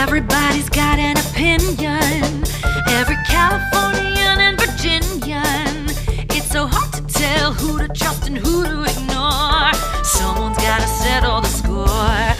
Everybody's got an opinion. Every Californian and Virginian. It's so hard to tell who to trust and who to ignore. Someone's gotta settle the score.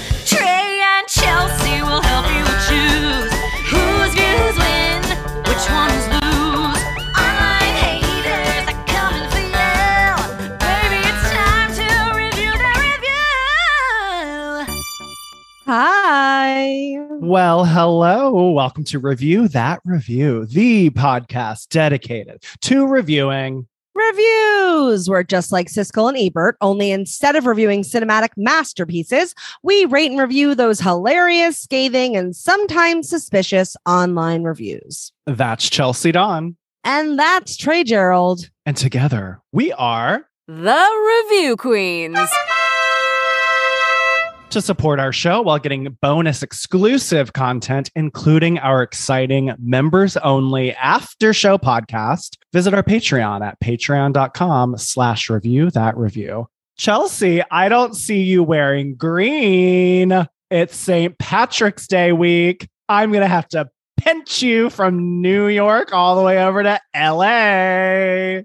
Well, hello. Welcome to Review That Review, the podcast dedicated to reviewing. Reviews. We're just like Siskel and Ebert, only instead of reviewing cinematic masterpieces, we rate and review those hilarious, scathing, and sometimes suspicious online reviews. That's Chelsea Dawn. And that's Trey Gerald. And together we are The Review Queens. To support our show while getting bonus exclusive content, including our exciting members only after show podcast. Visit our Patreon at patreon.com slash review that review. Chelsea, I don't see you wearing green. It's St. Patrick's Day week. I'm going to have to pinch you from New York all the way over to LA.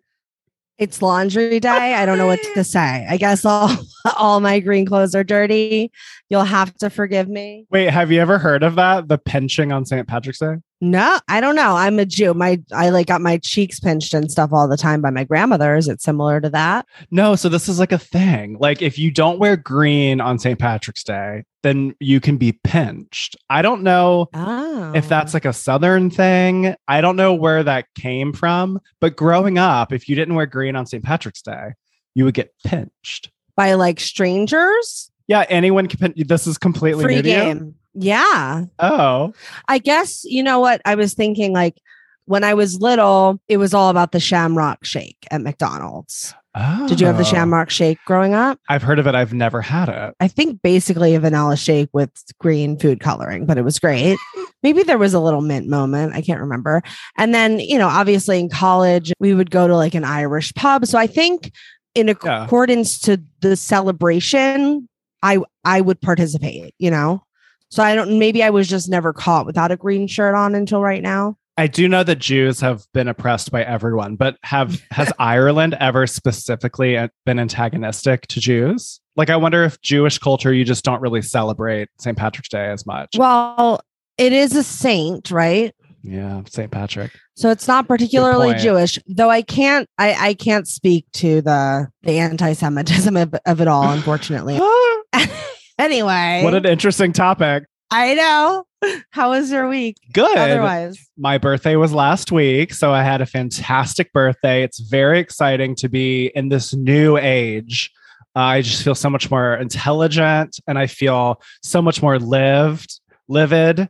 It's laundry day. I don't know what to say. I guess all all my green clothes are dirty. You'll have to forgive me. Wait, have you ever heard of that? The pinching on St. Patrick's Day? No, I don't know. I'm a Jew. My I like got my cheeks pinched and stuff all the time by my grandmother. Is it similar to that? No, so this is like a thing. Like if you don't wear green on St. Patrick's Day, then you can be pinched. I don't know Oh. if that's like a southern thing. I don't know where that came from, but growing up, if you didn't wear green on St. Patrick's Day, you would get pinched. by like strangers. Yeah, anyone can pin- this is completely Free new game. Yeah. Oh. I guess you know what I was thinking like when I was little, it was all about the shamrock shake at McDonald's. oh. Did you have the oh. shamrock shake growing up? I've heard of it. I've never had it. I think basically a vanilla shake with green food coloring, but it was great. Maybe there was a little mint moment. I can't remember. And then, you know, obviously in college, we would go to like an Irish pub. So I think in Yeah. accordance to the celebration, I I would participate, you know? So I don't maybe I was just never caught without a green shirt on until right now. I do know that Jews have been oppressed by everyone, but have has Ireland ever specifically uh, been antagonistic to Jews? Like, I wonder if Jewish culture you just don't really celebrate St. Patrick's Day as much. Well, it is a saint, right? yeah, St. Patrick. So it's not particularly. Jewish, though I can't I, I can't speak to the the anti-Semitism of, of it all, unfortunately. anyway, what an interesting topic. I know. How was your week? Good. Otherwise, My birthday was last week, so I had a fantastic birthday. It's very exciting to be in this new age. Uh, I just feel so much more intelligent, and I feel so much more lived, livid.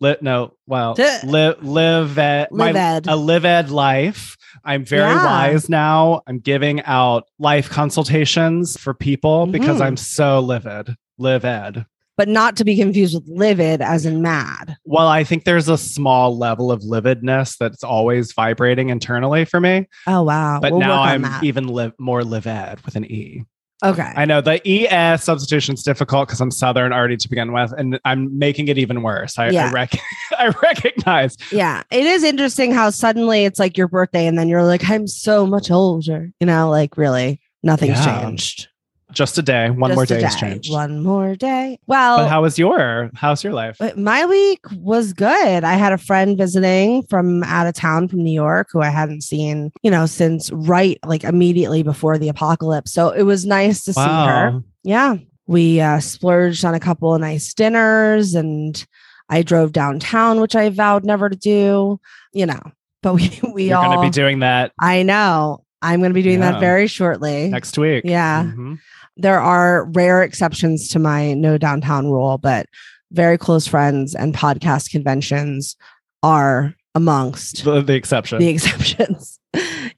Li- no, well, Duh. live, live, ed, my- Livid. a live ed life. I'm very Yeah. wise now. I'm giving out life consultations for people because Mhm. I'm so livid, live ed. but not to be confused with livid as in mad. Well, I think there's a small level of lividness that's always vibrating internally for me. Oh wow. But We'll now I'm that. even live more livid with an E. okay. I know the ES substitution's difficult because I'm Southern already to begin with, and I'm making it even worse. I, Yeah. I, rec- I recognize. yeah. It is interesting how suddenly it's like your birthday and then you're like, I'm so much older. You know, like really nothing's Yeah. changed. Just a day, one Just more a day has day. changed. One more day. Well, But how was your? How's your life? My week was good. I had a friend visiting from out of town from New York who I hadn't seen, you know, since right like immediately before the apocalypse. So it was nice to see her. Yeah. We uh, splurged on a couple of nice dinners and I drove downtown, which I vowed never to do, you know, but we, we You're all, going to be doing that I know. I'm going to be doing Yeah. that very shortly. next week. Yeah Mhm. There are rare exceptions to my no downtown rule, but very close friends and podcast conventions are amongst The, the exception. the exceptions.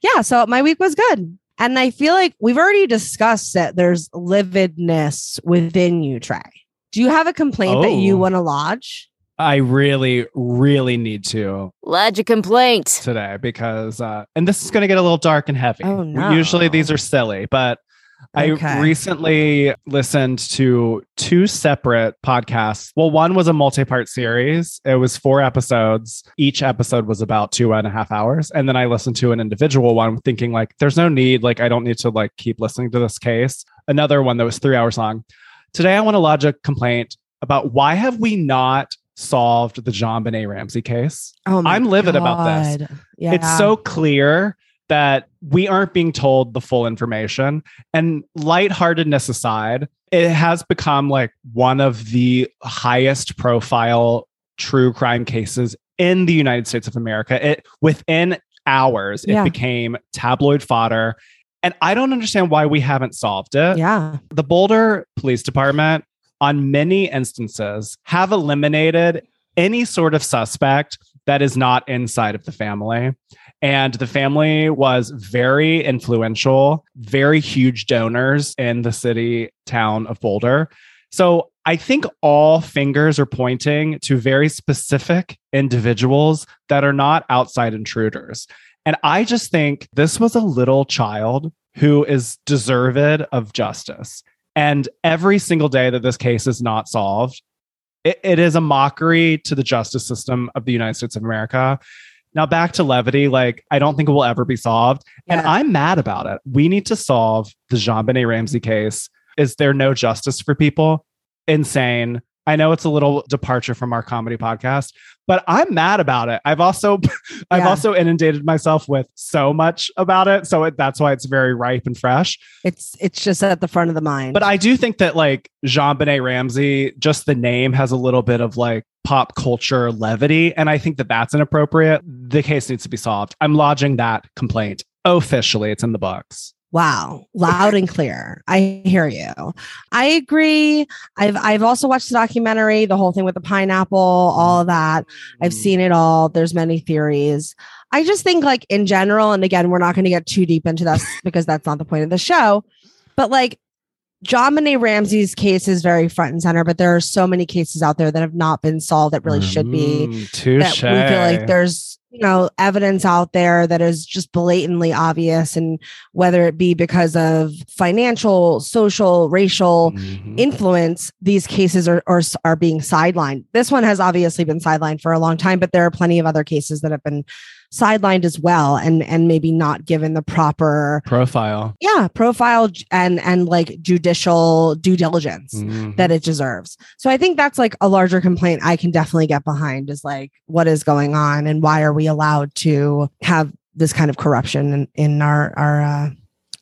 yeah. So my week was good. And I feel like we've already discussed that there's lividness within you, Trey. Do you have a complaint that you Oh. want to lodge? I really, really need to Lodge a complaint. today because, uh, and this is going to get a little dark and heavy. Oh, no. Usually these are silly, but Okay. I recently listened to two separate podcasts. Well, one was a multi part series, it was four episodes. Each episode was about two and a half hours. And then I listened to an individual one thinking, like, there's no need, like, I don't need to like keep listening to this case. Another one that was three hours long. Today, I want to lodge a complaint about why have we not solved the JonBenét Ramsey case? Oh I'm livid about this. Yeah. It's so clear that we aren't being told the full information. And lightheartedness aside, it has become like one of the highest profile true crime cases in the United States of America. It within hours, it Yeah. became tabloid fodder. And I don't understand why we haven't solved it yeah. the Boulder Police Department, on many instances, have eliminated any sort of suspect that is not inside of the family. And the family was very influential, very huge donors in the city town of Boulder. So I think all fingers are pointing to very specific individuals that are not outside intruders. And I just think this was a little child who is deserved of justice. And every single day that this case is not solved, it, it is a mockery to the justice system of the United States of America. Now, back to levity, like, I don't think it will ever be solved. And I'm mad about it. We need to solve the JonBenét Ramsey case. Is there no justice for people? Insane. I know it's a little departure from our comedy podcast, but I'm mad about it. I've also I've Yeah. also inundated myself with so much about it, so it, that's why it's very ripe and fresh. It's it's just at the front of the mind. But I do think that like JonBenét Ramsey, just the name has a little bit of like pop culture levity, and I think that that's inappropriate. The case needs to be solved. I'm lodging that complaint officially. It's in the books. Wow, loud and clear. I hear you. I agree. I've I've also watched the documentary, the whole thing with the pineapple, all of that. I've mm-hmm. seen it all. There's many theories. I just think like in general, and again, we're not going to get too deep into this because that's not the point of the show. But like JonBenét Ramsey's case is very front and center, but there are so many cases out there that have not been solved that really should be. Mm, That we feel like there's you know evidence out there that is just blatantly obvious, and whether it be because of financial, social, racial Mhm. influence, these cases are, are are being sidelined. This one has obviously been sidelined for a long time, but there are plenty of other cases that have been sidelined as well, and and maybe not given the proper profile. yeah profile and and like judicial due diligence Mhm. that it deserves. So I think that's like a larger complaint I can definitely get behind is like what is going on and why are we allowed to have this kind of corruption in, in our our uh,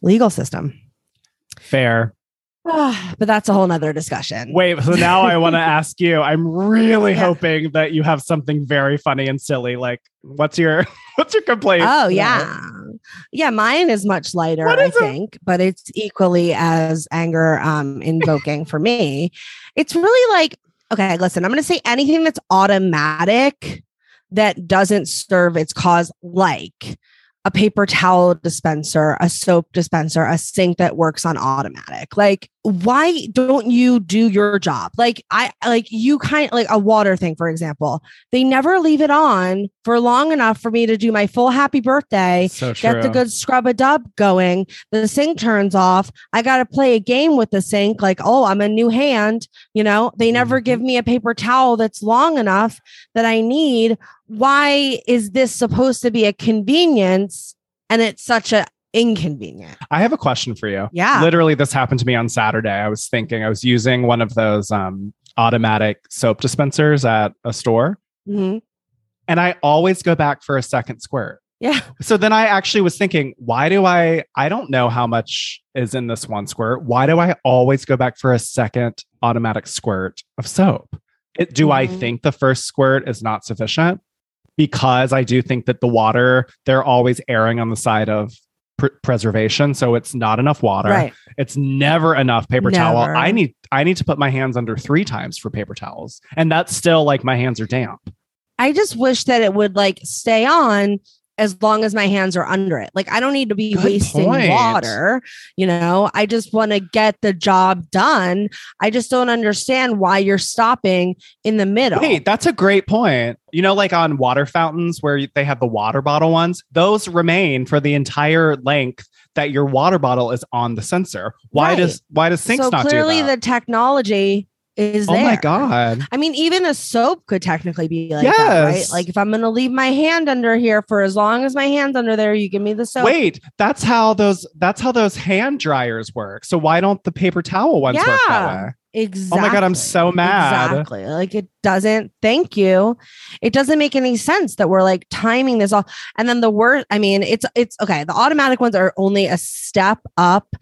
legal system. fair. but that's a whole nother discussion. Wait, so now I want to ask you. I'm really Yeah. hoping that you have something very funny and silly. Like, what's your what's your complaint? Oh yeah. Yeah, mine is much lighter, What I is it? think, but it's equally as anger um invoking for me. It's really like, okay, listen, I'm gonna say anything that's automatic that doesn't serve its cause, like a paper towel dispenser, a soap dispenser, a sink that works on automatic. Like, why don't you do your job? Like, I like you kind of like a water thing, for example. They never leave it on for long enough for me to do my full happy birthday, So get the good scrub a dub going. The sink turns off. I got to play a game with the sink, like, oh, I'm a new hand. You know, they never Mhm. give me a paper towel that's long enough that I need. Why is this supposed to be a convenience and it's such a inconvenient? I have a question for you. Yeah. Literally, this happened to me on Saturday. I was thinking I was using one of those um, automatic soap dispensers at a store, Mhm. and I always go back for a second squirt. Yeah. So then I actually was thinking, why do I? I don't know how much is in this one squirt. Why do I always go back for a second automatic squirt of soap? It, do I Mhm. think the first squirt is not sufficient? Because I do think that the water, they're always erring on the side of pr- preservation. So it's not enough water. Right. It's never enough paper towel. I need I need to put my hands under three times for paper towels. And that's still like my hands are damp. I just wish that it would like stay on as long as my hands are under it. Like I don't need to be Good wasting point. water, you know. I just want to get the job done. I just don't understand why you're stopping in the middle. Wait, that's a great point. You know, like on water fountains where they have the water bottle ones, those remain for the entire length that your water bottle is on the sensor. Why Right. does why does sinks so not clearly do that? the technology is oh there. my god. I mean, even a soap could technically be like that, right? Like if I'm gonna leave my hand under here for as long as my hand's under there, you give me the soap. Wait, that's how those that's how those hand dryers work. So why don't the paper towel ones work that way? Exactly. Oh my god, I'm so mad. Exactly. Like it doesn't, thank you. It doesn't make any sense that we're like timing this all. And then the word, I mean, it's it's okay. The automatic ones are only a step up.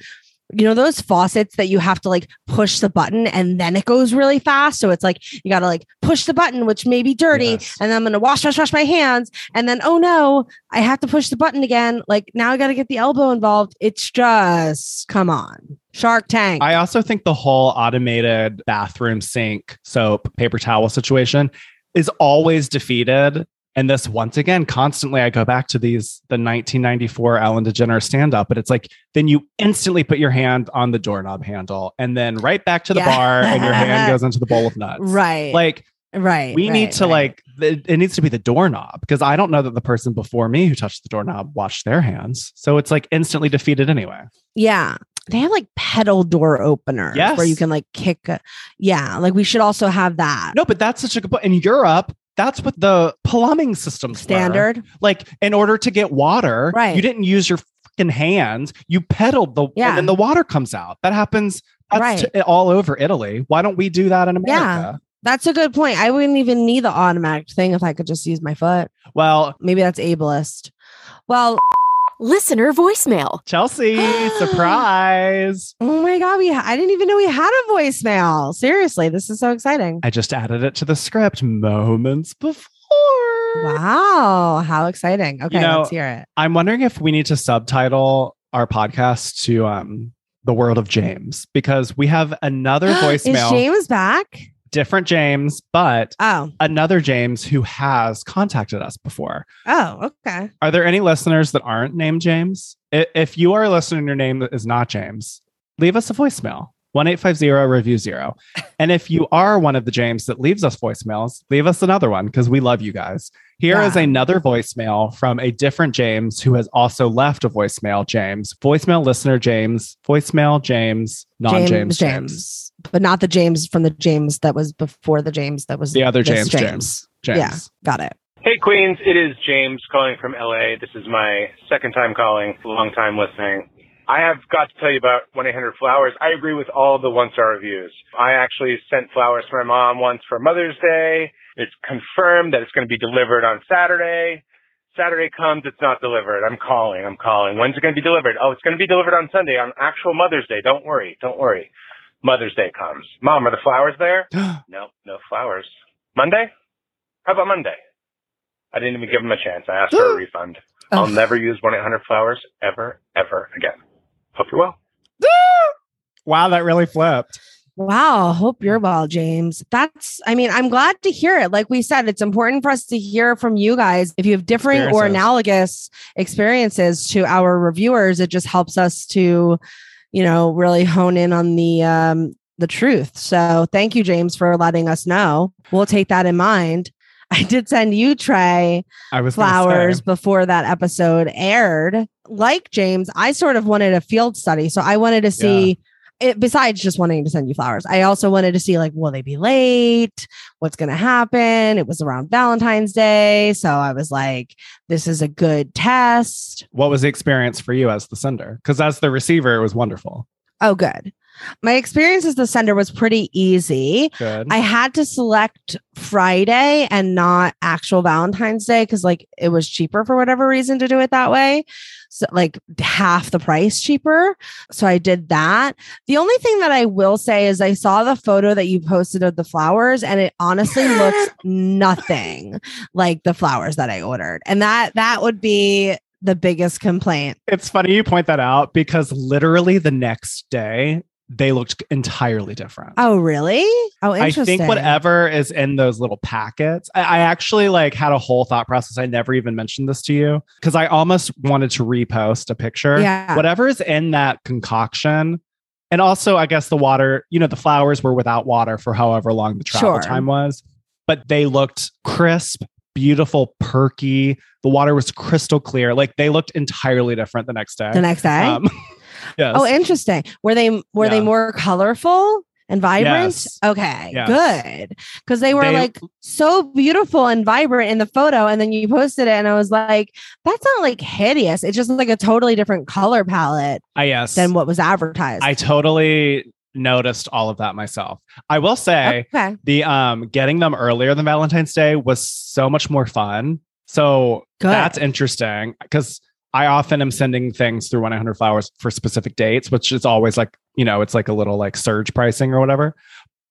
You know, those faucets that you have to like push the button and then it goes really fast. So it's like you gotta like push the button, which may be dirty, Yes. and then I'm gonna wash, wash, wash my hands. And then oh no, I have to push the button again. Like now I gotta get the elbow involved. It's just come on. Shark Tank. I also think the whole automated bathroom sink soap paper towel situation is always defeated. And this once again, constantly I go back to these the 1994 Ellen DeGeneres stand up, but it's like then you instantly put your hand on the doorknob handle and then right back to the Yeah. bar and your hand goes into the bowl of nuts. right. Like right. we need to right. like it needs to be the doorknob because I don't know that the person before me who touched the doorknob washed their hands. So it's like instantly defeated anyway. Yeah. They have like pedal door openers where you can like kick. A, yeah. Like we should also have that No, but that's such a good point. In Europe, that's what the plumbing systems were. standard. Like, in order to get water, Right. you didn't use your freaking hands. You pedaled the, Yeah. and then the water comes out. That happens that's Right. t- all over Italy. Why don't we do that in America? Yeah. That's a good point. I wouldn't even need the automatic thing if I could just use my foot. Well, Maybe that's ableist. Well, Listener voicemail. Chelsea, surprise. oh my God. We ha- I didn't even know we had a voicemail. Seriously. This is so exciting. I just added it to the script moments before. Wow. How exciting. Okay. know, let's hear it. I'm wondering if we need to subtitle our podcast to um the world of James because we have another Is voicemail, James back? Different James, but Oh. another James who has contacted us before. Oh, okay. Are there any listeners that aren't named James? If you are a listener and your name is not James, leave us a voicemail. 1850 review zero. And if you are one of the James that leaves us voicemails, leave us another one because we love you guys. Here is Yeah. another voicemail from a different James who has also left a voicemail, James. Voicemail listener James, voicemail James, non James, James. But not the James from the James that was before the James that was The other this James, James. James. Yeah, got it. Hey, Queens. It is James calling from LA. This is my second time calling, long time listening. I have got to tell you about 1-800 Flowers. I agree with all the one-star reviews. I actually sent flowers to my mom once for Mother's Day. It's confirmed that it's going to be delivered on Saturday. Saturday comes, it's not delivered. I'm calling, I'm calling. When's it going to be delivered? Oh, it's going to be delivered on Sunday, on actual Mother's Day. Don't worry, don't worry. Mother's Day comes. Mom, are the flowers there? No, no flowers. Monday? How about Monday? I didn't even give them a chance. I asked for a refund. I'll never use 1-800 Flowers ever, ever again. Hope you're well. wow, that really flipped. Wow. Hope you're well, James. That's, I mean, I'm glad to hear it. Like we said, it's important for us to hear from you guys. If you have differing or analogous experiences to our reviewers, it just helps us to, you know, really hone in on the, um, the truth. So thank you, James, for letting us know. We'll take that in mind. I did send you, Trey, I was flowers before that episode aired. Like James, I sort of wanted a field study. So I wanted to see it besides just wanting to send you flowers. I also wanted to see like, will they be late? What's going to happen? It was around Valentine's Day. So I was like, this is a good test. What was the experience for you as the sender? Because as the receiver, it was wonderful. Oh, good. My experience as the sender was pretty easy. Good. I had to select Friday and not actual Valentine's Day because like it was cheaper for whatever reason to do it that way. So like half the price cheaper. So I did that. The only thing that I will say is I saw the photo that you posted of the flowers and it honestly looks nothing like the flowers that I ordered. And that that would be the biggest complaint. it's funny you point that out because literally the next day they looked entirely different. Oh, really? Oh, interesting. I think whatever is in those little packets. I, I actually like had a whole thought process. I never even mentioned this to you because I almost wanted to repost a picture. Yeah. Whatever is in that concoction. And also, I guess the water, you know, the flowers were without water for however long the travel Sure. time was, but they looked crisp, beautiful, perky. The water was crystal clear. Like they looked entirely different the next day. the next day. Um, yes. oh, interesting. Were they were they more colorful and vibrant? Yes. Okay, Yes. good. Because they were They- like so beautiful and vibrant in the photo, and then you posted it, and I was like, that's not like hideous. It's just like a totally different color palette I yes. than what was advertised. I totally noticed all of that myself. I will say okay. the um getting them earlier than Valentine's Day was so much more fun. So Good. that's interesting because I often am sending things through 100 flowers for specific dates, which is always like, you know, it's like a little like surge pricing or whatever.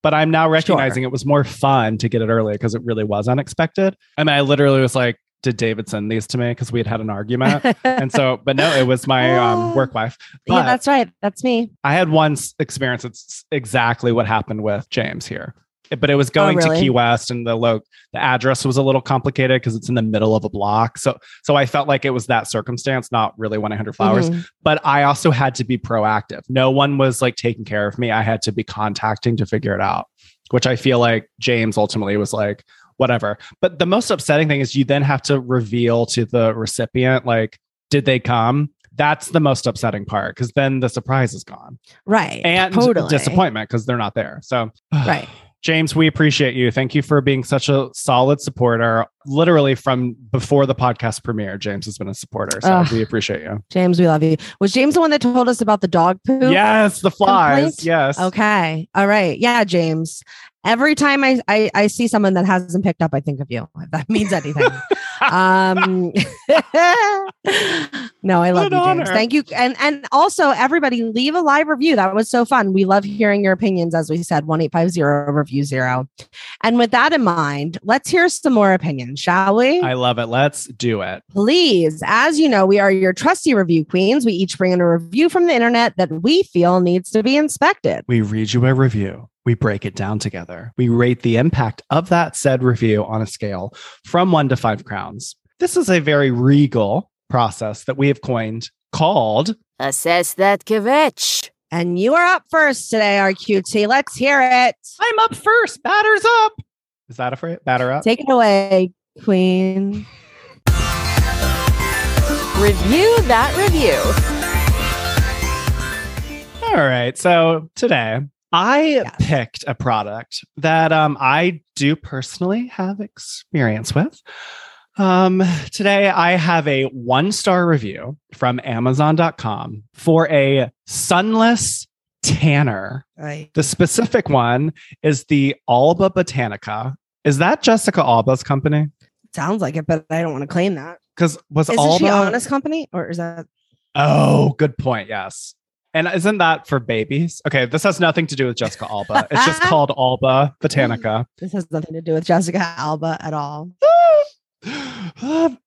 But I'm now recognizing it was more fun to get it early because it really was unexpected. I mean, I literally was like, did David send these to me? Because we had had an argument. and so, but no, it was my um, work wife. But yeah, that's right. That's me. I had one experience. It's exactly what happened with James here. But it was going to Oh, really? Key West, and the lo- the address was a little complicated because it's in the middle of a block. So so I felt like it was that circumstance, not really 100 flowers. Mhm. But I also had to be proactive. No one was like taking care of me. I had to be contacting to figure it out, which I feel like James ultimately was like, whatever. But the most upsetting thing is you then have to reveal to the recipient, like, did they come? That's the most upsetting part because then the surprise is gone Right. and totally. disappointment because they're not there. So, Right. James, we appreciate you. Thank you for being such a solid supporter. Literally from before the podcast premiere, James has been a supporter. So Ugh. we appreciate you. James, we love you. Was James the one that told us about the dog poo? Yes, the flies. complaint? Yes. Okay. All right. Yeah, James. Every time I, I I see someone that hasn't picked up, I think of you. If that means anything. um no, I love What you, an James. Thank you. And and also everybody leave a live review. That was so fun. We love hearing your opinions, as we said, 1850 review zero. And with that in mind, let's hear some more opinions, shall we? I love it. Let's do it. Please, as you know, we are your trusty review queens. We each bring in a review from the internet that we feel needs to be inspected. We read you a review. We break it down together. We rate the impact of that said review on a scale from one to five crowns. This is a very regal process that we have coined called Assess that kvetch. And you are up first today, RQT. Let's hear it. I'm up first. Batter's up. Is that a phrase? Batter up? Take it away, Queen. Review that review. All right. So today I Yes. picked a product that um, I do personally have experience with. Um, today I have a one star review from Amazon.com for a sunless tanner. Right. The specific one is the Alba Botanica. Is that Jessica Alba's company? Sounds like it, but I don't want to claim that. Because was Isn't Alba she Honest Company? Or is that Oh, good point. Yes. And isn't that for babies? Okay, this has nothing to do with Jessica Alba. It's just called Alba Botanica. Mm, this has nothing to do with Jessica Alba at all?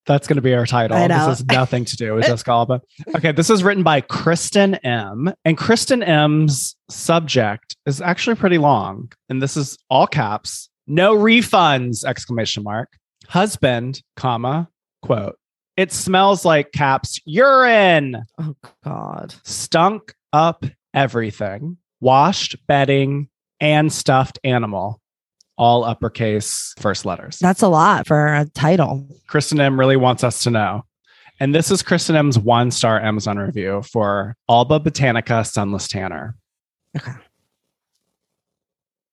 That's going to be our title. This has nothing to do with Jessica Alba. Okay, this is written by Kristen M. And Kristen M's subject is actually pretty long. And this is all caps. No refunds! Exclamation mark. Husband, comma, quote. It smells like caps urine. Oh God. stunk up everything washed bedding and stuffed animal all uppercase first letters That's a lot for a title. kristen m really wants us to know and this is kristen m's one star amazon review for alba botanica sunless tanner Okay.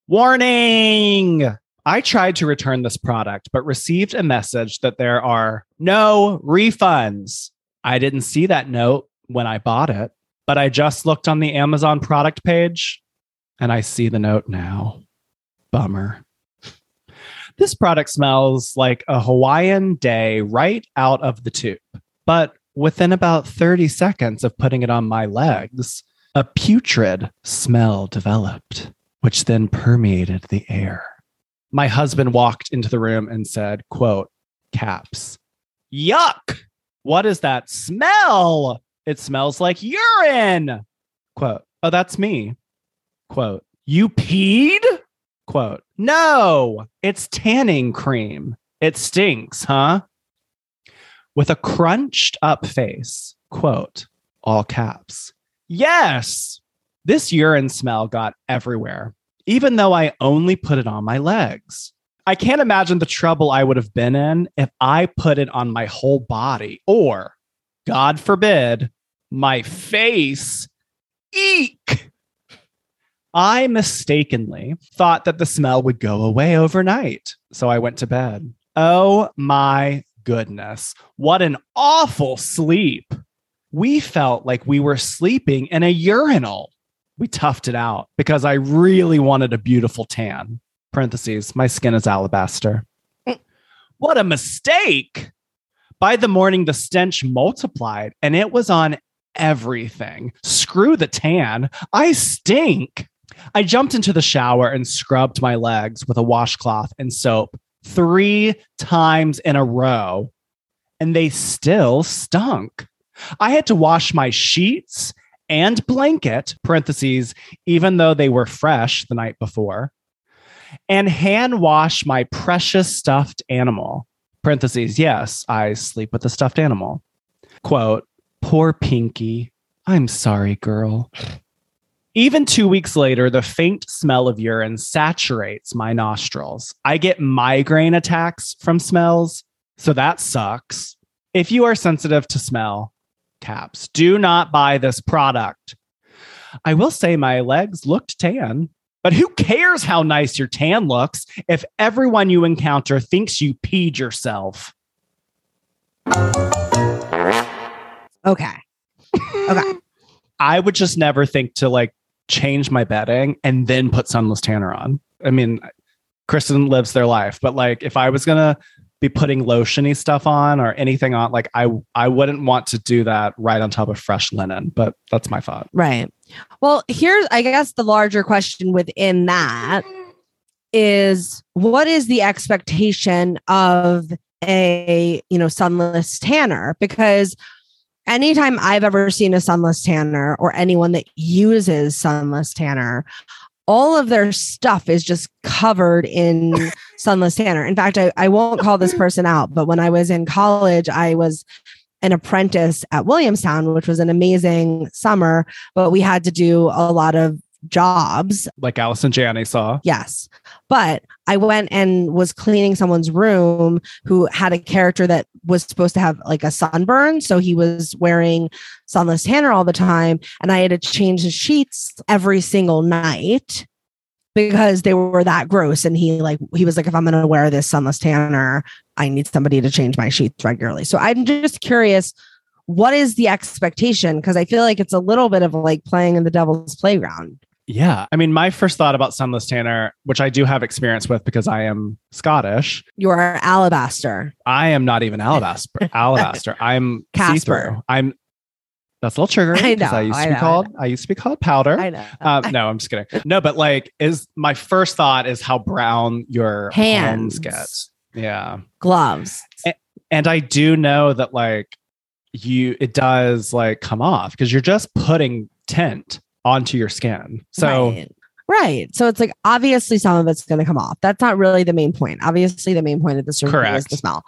warning i tried to return this product but received a message that there are no refunds i didn't see that note when i bought it but I just looked on the Amazon product page and I see the note now. Bummer. This product smells like a Hawaiian day right out of the tube. But within about 30 seconds of putting it on my legs, a putrid smell developed, which then permeated the air. My husband walked into the room and said, quote, caps, yuck! What is that smell? It smells like urine. Quote, oh, that's me. Quote, you peed? Quote, no, it's tanning cream. It stinks, huh? With a crunched up face, quote, all caps. Yes, this urine smell got everywhere, even though I only put it on my legs. I can't imagine the trouble I would have been in if I put it on my whole body or, God forbid, my face. Eek! I mistakenly thought that the smell would go away overnight. So I went to bed. Oh my goodness. What an awful sleep. We felt like we were sleeping in a urinal. We toughed it out because I really wanted a beautiful tan. Parentheses, my skin is alabaster. Mm. what a mistake. By the morning, the stench multiplied and it was on everything. Screw the tan. I stink. I jumped into the shower and scrubbed my legs with a washcloth and soap three times in a row, and they still stunk. I had to wash my sheets and blanket, parentheses, even though they were fresh the night before, and hand wash my precious stuffed animal, parentheses, yes, I sleep with a stuffed animal. Quote, poor Pinky. I'm sorry, girl. Even two weeks later, the faint smell of urine saturates my nostrils. I get migraine attacks from smells, so that sucks. If you are sensitive to smell, caps, do not buy this product. I will say my legs looked tan, but who cares how nice your tan looks if everyone you encounter thinks you peed yourself? Okay. Okay. I would just never think to like change my bedding and then put sunless tanner on. I mean, Kristen lives their life, but like if I was gonna be putting lotiony stuff on or anything on, like I I wouldn't want to do that right on top of fresh linen. But that's my thought. Right. Well, here's, I guess, the larger question within that is what is the expectation of a, you know, sunless tanner? Because anytime I've ever seen a sunless tanner or anyone that uses sunless tanner, all of their stuff is just covered in sunless tanner. In fact, I, I won't call this person out, but when I was in college, I was an apprentice at Williamstown, which was an amazing summer, but we had to do a lot of jobs. Like Allison Janney saw. Yes. But I went and was cleaning someone's room who had a character that was supposed to have like a sunburn. So he was wearing sunless tanner all the time. And I had to change his sheets every single night because they were that gross. And he like he was like, if I'm gonna wear this sunless tanner, I need somebody to change my sheets regularly. So I'm just curious, what is the expectation? Because I feel like it's a little bit of like playing in the devil's playground. Yeah. I mean, my first thought about sunless tanner, which I do have experience with because I am Scottish, You are alabaster. I am not even alabaster. alabaster. I'm Casper. I'm that's a little triggering I know, I used I to be know, I called I used to be called powder. I know. Um, no, I'm just kidding. No, but like, is my first thought is how brown your Hands. hands get. Yeah, Gloves. and I do know that like you, it does like come off because you're just putting tint onto your skin. So right. Right. So it's like obviously some of it's going to come off. That's not really the main point. Obviously, the main point of this review is the smell.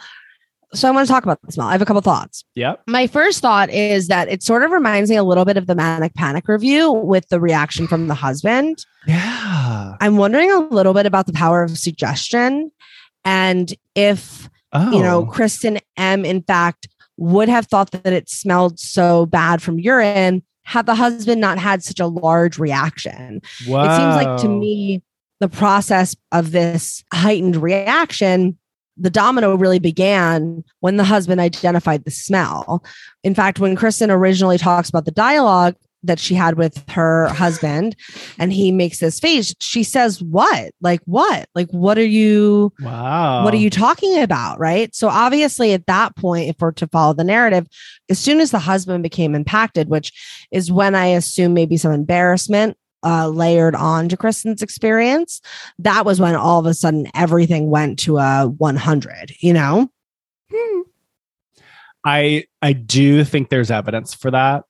So I want to talk about the smell. I have a couple thoughts. yep, My first thought is that it sort of reminds me a little bit of the manic panic review with the reaction from the husband. yeah. I'm wondering a little bit about the power of suggestion and if Oh, you know, oh. Kristen M, in fact, would have thought that it smelled so bad from urine had the husband not had such a large reaction. It seems like to me, the process of this heightened reaction, the domino really began when the husband identified the smell. In fact, when Kristen originally talks about the dialogue that she had with her husband and he makes this face, she says, What? Like, what? Like, what are you? Wow. what are you talking about right so obviously at that point if we're to follow the narrative as soon as the husband became impacted which is when i assume maybe some embarrassment uh, layered on to kristen's experience that was when all of a sudden everything went to a 100 you know I I do think there's evidence for that.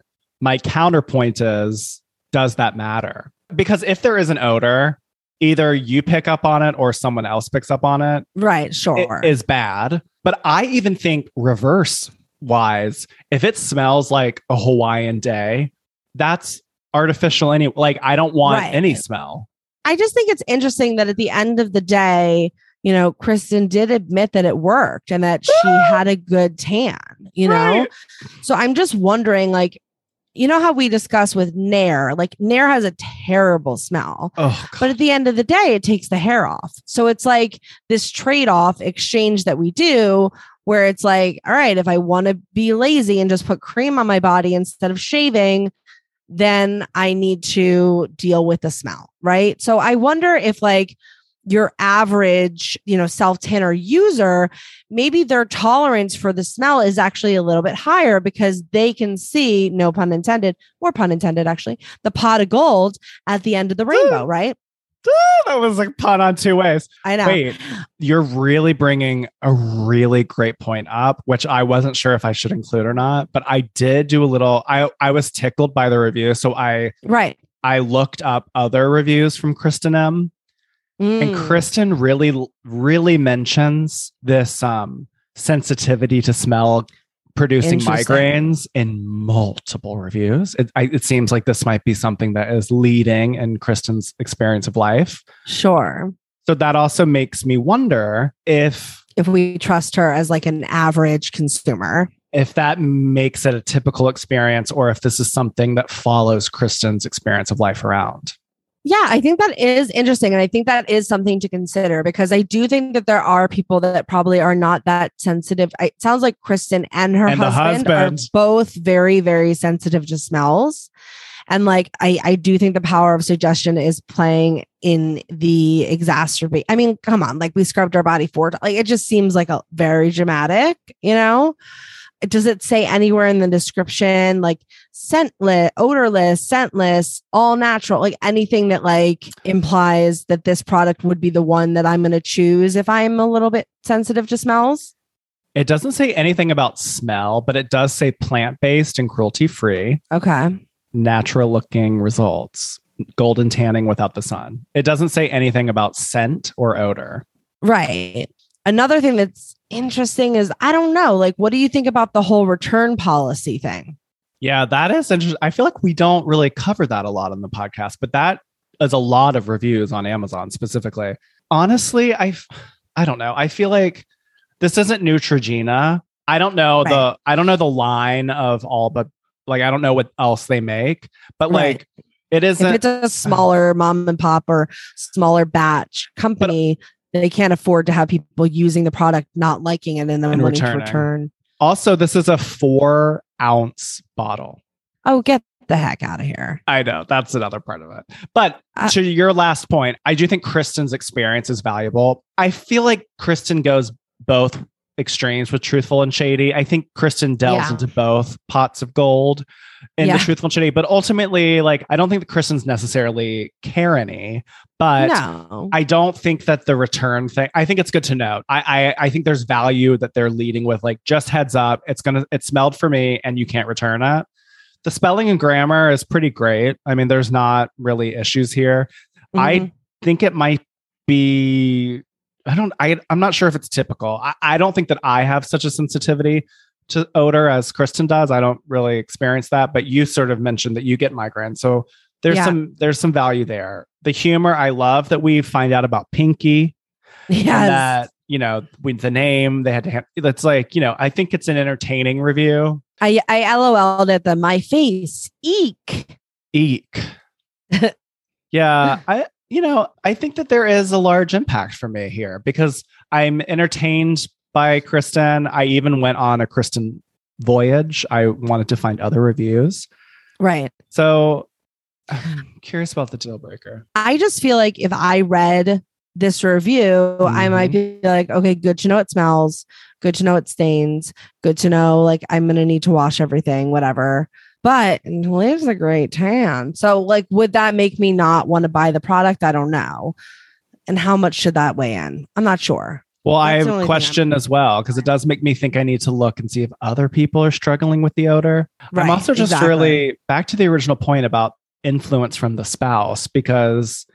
My counterpoint is does that matter? because if there is an odor, either you pick up on it or someone else picks up on it, Right. Sure. is bad. But I even think reverse wise, if it smells like a Hawaiian day, that's artificial anyway. Like I don't want Right. any smell. I just think it's interesting that at the end of the day, you know, Kristen did admit that it worked and that she ah! had a good tan, you know? Right. So I'm just wondering, like, you know how we discuss with Nair, like Nair has a terrible smell. Oh, But at the end of the day, it takes the hair off. So it's like this trade off exchange that we do where it's like, all right, if I want to be lazy and just put cream on my body instead of shaving, then I need to deal with the smell. Right. So I wonder if, like, your average, you know, self tanner user, maybe their tolerance for the smell is actually a little bit higher because they can see, no pun intended, or pun intended, actually, the pot of gold at the end of the rainbow, right? that was like pun on two ways. I know. Wait, you're really bringing a really great point up, which I wasn't sure if I should include or not, but I did do a little I I was tickled by the review, so I Right. I looked up other reviews from Kristen M and Mm. Kristen really really mentions this um sensitivity to smell producing migraines in multiple reviews. It, I, it seems like this might be something that is leading in Kristen's experience of life. Sure. So that also makes me wonder if If we trust her as like an average consumer. if that makes it a typical experience or if this is something that follows Kristen's experience of life around. Yeah, I think that is interesting. And I think that is something to consider because I do think that there are people that probably are not that sensitive. It sounds like Kristen and her And husband, husband. are both very, very sensitive to smells. And like I, I do think the power of suggestion is playing in the exacerbate. I mean, come on, like we scrubbed our body for like it just seems like a very dramatic, you know? Does it say anywhere in the description like scentless, odorless, scentless, all natural, like anything that like implies that this product would be the one that I'm going to choose if I'm a little bit sensitive to smells? It doesn't say anything about smell, but it does say plant based and cruelty free, Okay. natural looking results, golden tanning without the sun. It doesn't say anything about scent or odor. Right. Another thing that's interesting is I don't know, like, what do you think about the whole return policy thing? Yeah, that is interesting. I feel like we don't really cover that a lot on the podcast, but that is a lot of reviews on Amazon specifically. Honestly, I I don't know. I feel like this isn't Neutrogena. I don't know the I don't know the line of Alba like I don't know what else they make, but Right. like it If isn't it's a smaller mom and pop or smaller batch company, they can't afford to have people using the product, not liking it, and then And wanting to return. also this is a four ounce bottle. Oh, get the heck out of here. I know that's another part of it. But Uh, to your last point, I do think Kristen's experience is valuable. I feel like Kristen goes both extremes with truthful and shady. I think Kristen delves Yeah. into both pots of gold in Yeah. the truthful and shady, but ultimately, like, I don't think that Kristen's necessarily Karen-y, but no. I don't think that the return thing. I think it's good to note. I, I I think there's value that they're leading with. Like, just heads up, it's gonna it smelled for me, and you can't return it. The spelling and grammar is pretty great. I mean, there's not really issues here. Mhm. I think it might be. I don't. I I'm not sure if it's typical. I, I don't think that I have such a sensitivity to odor as Kristen does. I don't really experience that, but you sort of mentioned that you get migraine, so there's Yeah. some there's some value there. The humor I love that we find out about Pinky yes. that you know with the name they had to have. That's like you know I think it's an entertaining review. I I LOL'd at the my face. Eek. Eek. yeah, I you know I think that there is a large impact for me here because I'm entertained by Kristen. I even went on a Kristen voyage. I wanted to find other reviews. Right. So I'm curious about the deal breaker. I just feel like if I read this review, I might mm-hmm. be like, okay, good to know it smells, good to know it stains, good to know like I'm gonna need to wash everything, whatever. But leaves a great tan. So, like, would that make me not want to buy the product? I don't know. And how much should that weigh in? I'm not sure. Well, I That's the have a question as well because it does make me think I need to look and see if other people are struggling with the odor. I'm also just exactly. really back to the original point about influence from the spouse because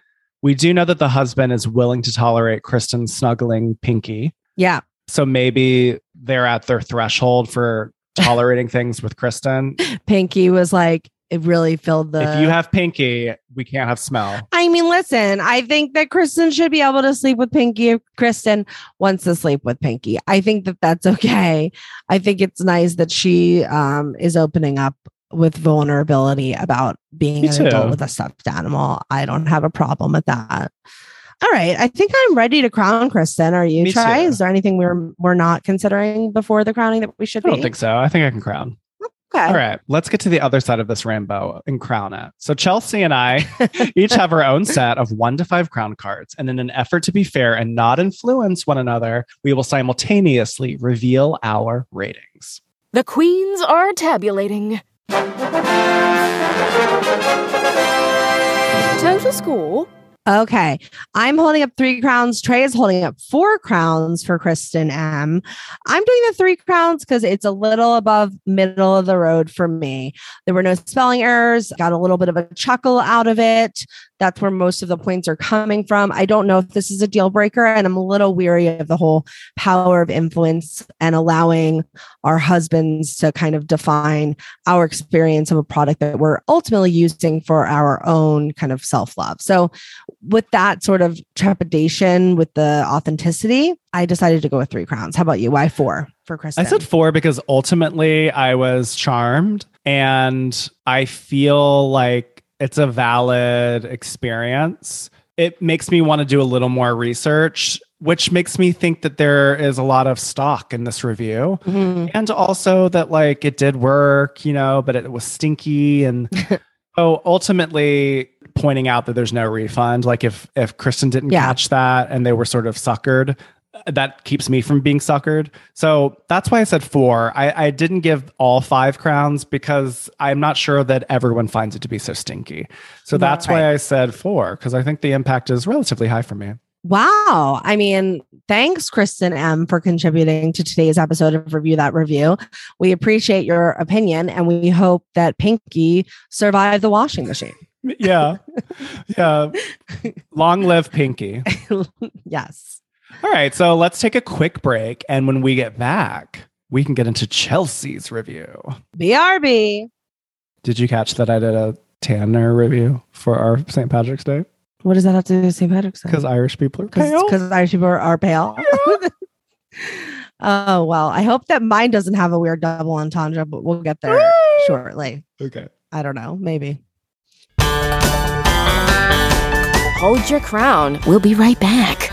we do know that the husband is willing to tolerate Kristen snuggling Pinky. Yeah. So maybe they're at their threshold for tolerating things with Kristen. Pinky was like, it really filled the. if you have Pinky, we can't have smell. I mean, listen, I think that Kristen should be able to sleep with Pinky if Kristen wants to sleep with Pinky. I think that that's okay. I think it's nice that she um, is opening up with vulnerability about being Me an too. adult with a stuffed animal. I don't have a problem with that. All right, I think I'm ready to crown Kristen. Are you? Me Try? too. Is there anything we're we're not considering before the crowning that we should I don't be? think so. I think I can crown. Okay. All right, let's get to the other side of this rainbow and crown it. So Chelsea and I each have our own set of one to five crown cards, and in an effort to be fair and not influence one another, we will simultaneously reveal our ratings. The queens are tabulating. Total score Okay. I'm holding up three crowns. Trey is holding up four crowns for Kristen M. I'm doing the three crowns because it's a little above middle of the road for me. There were no spelling errors, got a little bit of a chuckle out of it. That's where most of the points are coming from. I don't know if this is a deal breaker, and I'm a little weary of the whole power of influence and allowing our husbands to kind of define our experience of a product that we're ultimately using for our own kind of self love. So, with that sort of trepidation with the authenticity, I decided to go with three crowns. How about you? Why four for Kristen? I said four because ultimately I was charmed and I feel like it's a valid experience. It makes me want to do a little more research, which makes me think that there is a lot of stock in this review. Mhm. And also that like it did work, you know, but it was stinky and so ultimately pointing out that there's no refund. Like if if Kristen didn't Yeah. catch that and they were sort of suckered, that keeps me from being suckered. So that's why I said four. I, I didn't give all five crowns because I'm not sure that everyone finds it to be so stinky. So that's why I said four, because I think the impact is relatively high for me. Wow. I mean, thanks, Kristen M, for contributing to today's episode of Review That Review. We appreciate your opinion and we hope that Pinky survived the washing machine. Yeah. yeah. Long live Pinky. yes. All right, so let's take a quick break. And when we get back, we can get into Chelsea's review. BRB. Did you catch that I did a Tanner review for our St. Patrick's Day? What does that have to do with St. Patrick's Day? Because Irish people are pale. Because Irish people are, are pale. oh, well, I hope that mine doesn't have a weird double entendre, but we'll get there shortly. Okay. I don't know. Maybe. Hold your crown. We'll be right back.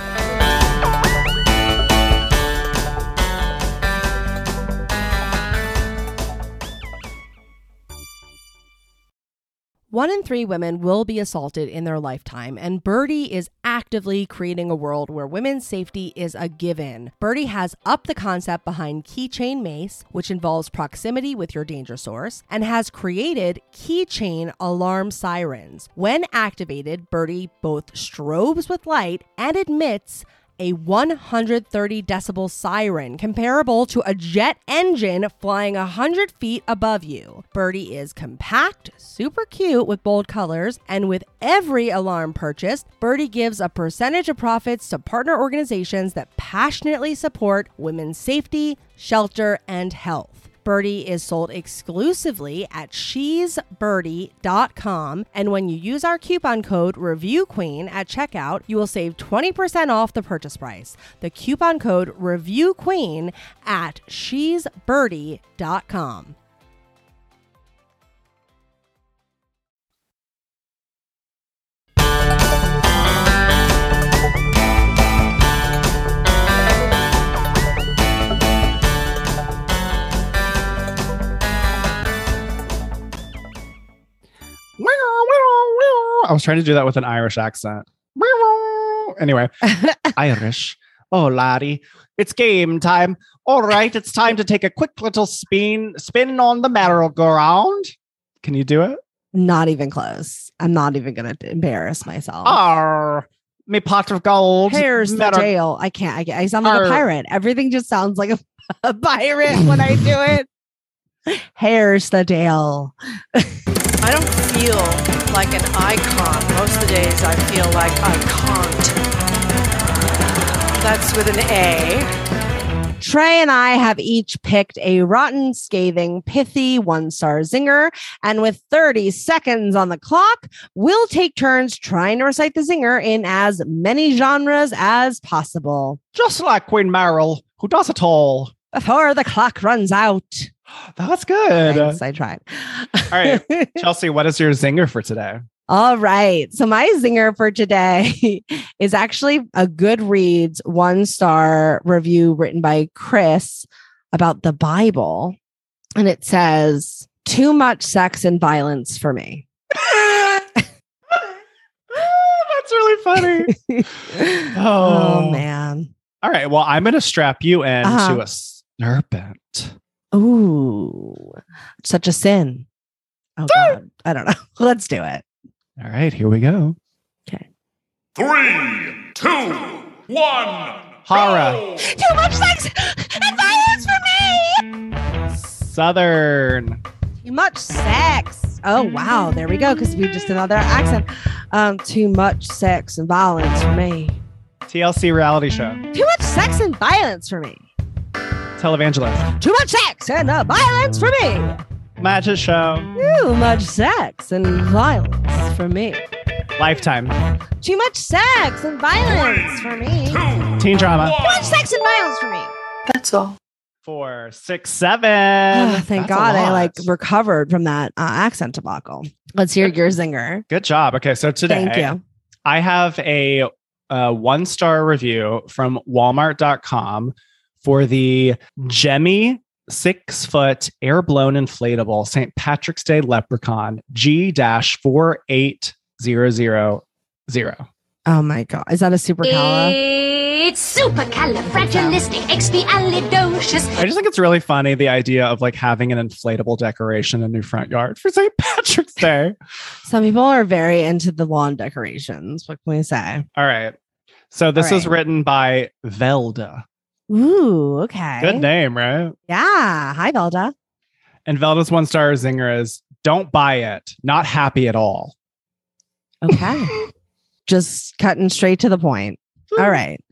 One in three women will be assaulted in their lifetime, and Birdie is actively creating a world where women's safety is a given. Birdie has upped the concept behind Keychain Mace, which involves proximity with your danger source, and has created Keychain Alarm Sirens. When activated, Birdie both strobes with light and emits a 130 decibel siren comparable to a jet engine flying 100 feet above you. Birdie is compact, super cute with bold colors, and with every alarm purchased, Birdie gives a percentage of profits to partner organizations that passionately support women's safety, shelter, and health. Birdie is sold exclusively at she'sbirdie.com. And when you use our coupon code ReviewQueen at checkout, you will save 20% off the purchase price. The coupon code ReviewQueen at she'sbirdie.com. I was trying to do that with an Irish accent. Anyway, Irish. Oh, laddie, it's game time. All right, it's time to take a quick little spin, spin on the merry-go-round. Can you do it? Not even close. I'm not even going to embarrass myself. Arr, me pot of gold. Here's the jail. I can't. I, I sound like Arr. a pirate. Everything just sounds like a, a pirate when I do it. Here's the jail. I don't feel like an icon. Most of the days I feel like I can't. That's with an A. Trey and I have each picked a rotten, scathing, pithy one star zinger. And with 30 seconds on the clock, we'll take turns trying to recite the zinger in as many genres as possible Just like Queen Meryl, who does it all. before the clock runs out. That's good. Thanks, I tried. All right. Chelsea, what is your zinger for today? All right. So my zinger for today is actually a Goodreads one star review written by Chris about the Bible. And it says, too much sex and violence for me. That's really funny. oh, Oh. man. All right. Well, I'm going to strap you into Uh-huh. a serpent. Ooh, such a sin. Oh, God. I don't know. Let's do it. All right. Here we go. Okay. Three, two, one. Hara. go! Too much sex and violence for me. Southern. Too much sex. Oh wow, there we go. Because we just another accent. Um, too much sex and violence for me. TLC reality show. Too much sex and violence for me. Televangelist. Too much sex and uh, violence for me. Magic show. Too much sex and violence for me. Lifetime. Too much sex and violence for me. Two, Teen drama. Too much sex and violence for me. That's all. Four, six, seven. Oh, thank That's God I like recovered from that uh, accent debacle. Let's hear your zinger. Good job. Okay. So today Thank you. I have a, uh one star review from walmart.com for the Gemmy six foot air blown inflatable St. Patrick's Day leprechaun G 48000. Oh my God, is that a super cala? It's supercalifragilisticexpialidocious. I just think it's really funny the idea of like having an inflatable decoration in your front yard for St. Patrick's Day. Some people are very into the lawn decorations. What can we say? All right. So this All was written by Velda. Ooh, okay. Good name, right? Yeah. Hi, Velda. And Velda's one star zinger is don't buy it. Not happy at all. Okay. Just cutting straight to the point. All right.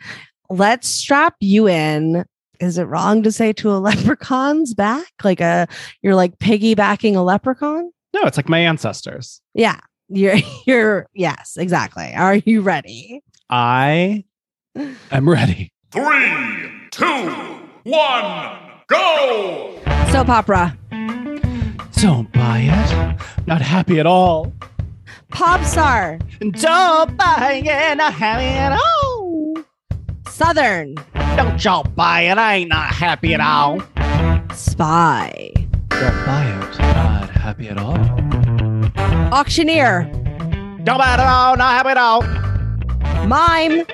Let's strap you in. Is it wrong to say to a leprechaun's back? Like a you're like piggybacking a leprechaun? No, it's like my ancestors. Yeah. You're you're yes, exactly. Are you ready? I am ready. Three, two, one, go! Soap opera. Don't buy it. Not happy at all. Pop star. Don't buy it. Not happy at all. Southern. Don't y'all buy it. I ain't not happy at all. Spy. Don't buy it. Not happy at all. Auctioneer. Don't buy it at all. Not happy at all. Mime.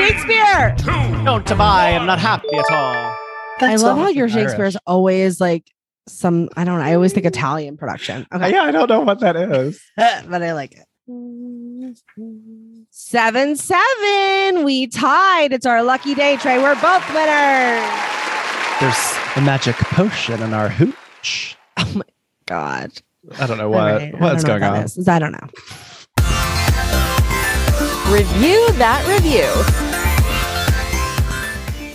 Shakespeare. Two, Don't buy I'm Not happy at all. I love how Irish. your Shakespeare's always like some I don't know. I always think Italian production. Okay. Yeah, I don't know what that is. but I like it. Seven seven. We tied. It's our lucky day, Trey. We're both winners. There's a magic potion in our hooch. Oh my god. I don't know All what right. What's know going what on. that is. I don't know. Review that review.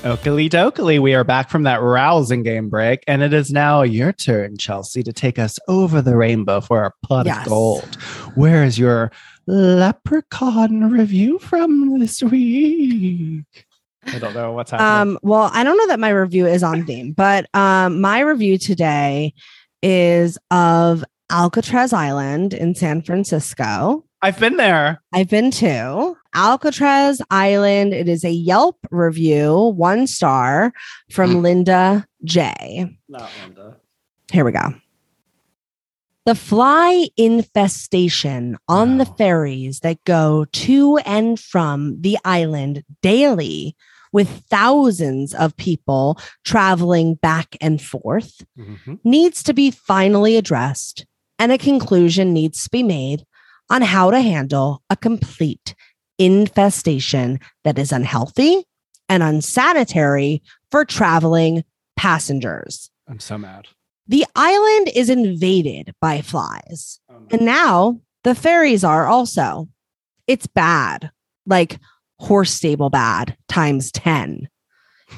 Oakley dokley, we are back from that rousing game break, and it is now your turn, Chelsea, to take us over the rainbow for our pot Yes. of gold. Where is your leprechaun review from this week? I don't know what's happening. Um, well, I don't know that my review is on theme, but um, my review today is of Alcatraz Island in San Francisco. I've been there. I've been to Alcatraz Island. It is a Yelp review, one star from Linda J. Not Linda. Here we go. The fly infestation on the ferries that go to and from the island daily, with thousands of people traveling back and forth, Mhm. needs to be finally addressed, and a conclusion needs to be made on how to handle a complete infestation that is unhealthy and unsanitary for traveling passengers. I'm so mad. The island is invaded by flies. Oh, and now the fairies are also. It's bad, like horse stable bad times 10.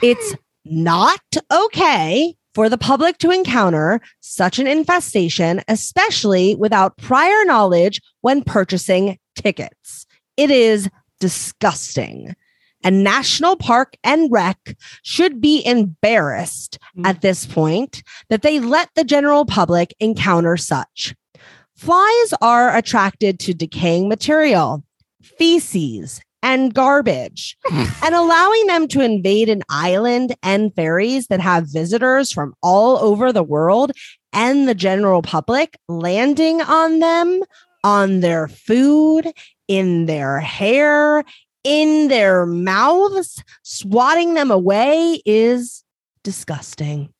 It's not okay for the public to encounter such an infestation, especially without prior knowledge when purchasing tickets. It is disgusting. And National Park and Rec should be embarrassed mm. at this point that they let the general public encounter such. Flies are attracted to decaying material, feces, and garbage, and allowing them to invade an island and ferries that have visitors from all over the world and the general public landing on them, on their food, in their hair, in their mouths, swatting them away is disgusting.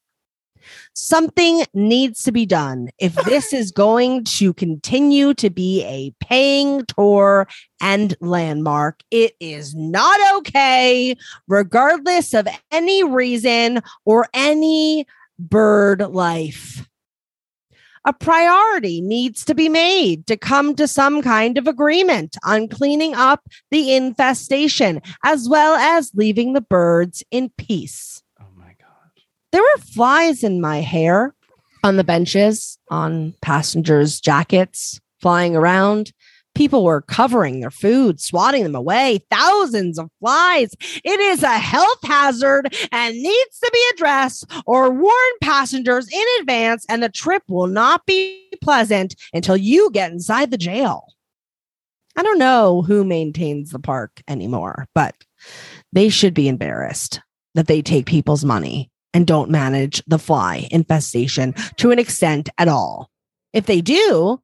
Something needs to be done if this is going to continue to be a paying tour and landmark. It is not okay, regardless of any reason or any bird life. A priority needs to be made to come to some kind of agreement on cleaning up the infestation as well as leaving the birds in peace. Oh my god. There were flies in my hair on the benches, on passengers' jackets, flying around. People were covering their food, swatting them away. Thousands of flies. It is a health hazard and needs to be addressed or warn passengers in advance, and the trip will not be pleasant until you get inside the jail. I don't know who maintains the park anymore, but they should be embarrassed that they take people's money and don't manage the fly infestation to an extent at all. If they do,